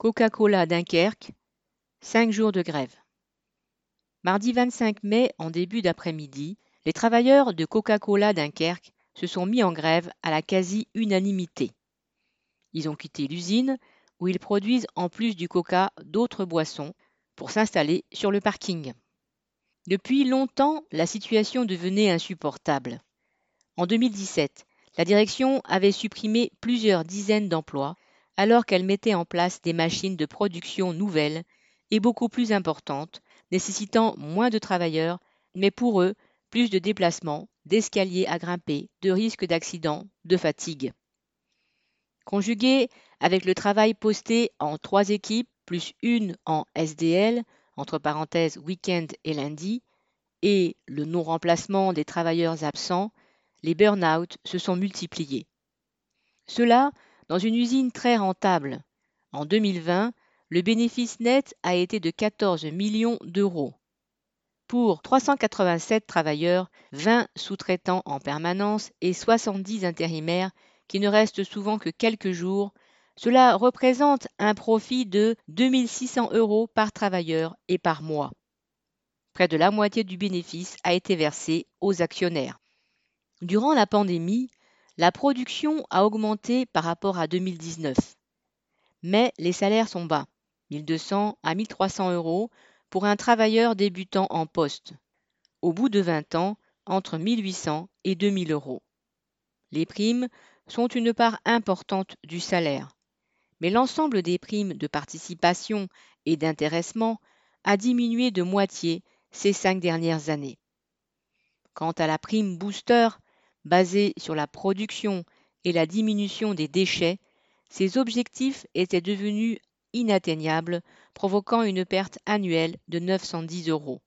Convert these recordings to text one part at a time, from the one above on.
Coca-Cola Dunkerque, 5 jours de grève. Mardi 25 mai, en début d'après-midi, les travailleurs de Coca-Cola Dunkerque se sont mis en grève à la quasi-unanimité. Ils ont quitté l'usine, où ils produisent en plus du coca d'autres boissons, pour s'installer sur le parking. Depuis longtemps, la situation devenait insupportable. En 2017, la direction avait supprimé plusieurs dizaines d'emplois alors qu'elle mettait en place des machines de production nouvelles et beaucoup plus importantes, nécessitant moins de travailleurs, mais pour eux, plus de déplacements, d'escaliers à grimper, de risques d'accident, de fatigue. Conjugué avec le travail posté en trois équipes, plus une en SDL, entre parenthèses week-end et lundi, et le non-remplacement des travailleurs absents, les burn-out se sont multipliés. Cela dans une usine très rentable. En 2020, le bénéfice net a été de 14 millions d'euros. Pour 387 travailleurs, 20 sous-traitants en permanence et 70 intérimaires qui ne restent souvent que quelques jours, cela représente un profit de 2600 euros par travailleur et par mois. Près de la moitié du bénéfice a été versé aux actionnaires. Durant la pandémie, la production a augmenté par rapport à 2019. Mais les salaires sont bas, 1200 à 1300 euros pour un travailleur débutant en poste. Au bout de 20 ans, entre 1800 et 2000 euros. Les primes sont une part importante du salaire. Mais l'ensemble des primes de participation et d'intéressement a diminué de moitié ces cinq dernières années. Quant à la prime booster, basé sur la production et la diminution des déchets, ces objectifs étaient devenus inatteignables, provoquant une perte annuelle de 910 euros.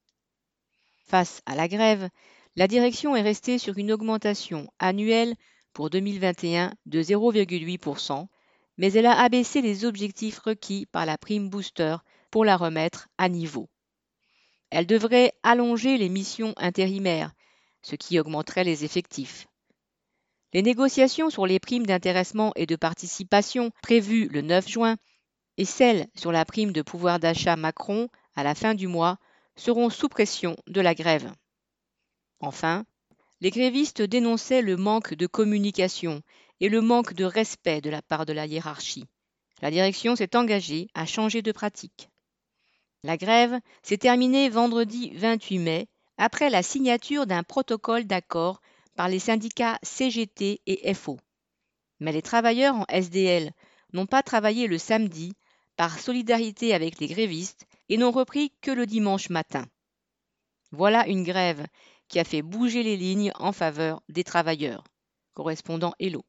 Face à la grève, la direction est restée sur une augmentation annuelle pour 2021 de 0,8%, mais elle a abaissé les objectifs requis par la prime booster pour la remettre à niveau. Elle devrait allonger les missions intérimaires ce qui augmenterait les effectifs. Les négociations sur les primes d'intéressement et de participation prévues le 9 juin et celles sur la prime de pouvoir d'achat Macron à la fin du mois seront sous pression de la grève. Enfin, les grévistes dénonçaient le manque de communication et le manque de respect de la part de la hiérarchie. La direction s'est engagée à changer de pratique. La grève s'est terminée vendredi 28 mai après la signature d'un protocole d'accord par les syndicats CGT et FO. Mais les travailleurs en SDL n'ont pas travaillé le samedi par solidarité avec les grévistes et n'ont repris que le dimanche matin. Voilà une grève qui a fait bouger les lignes en faveur des travailleurs. Correspondant Hello.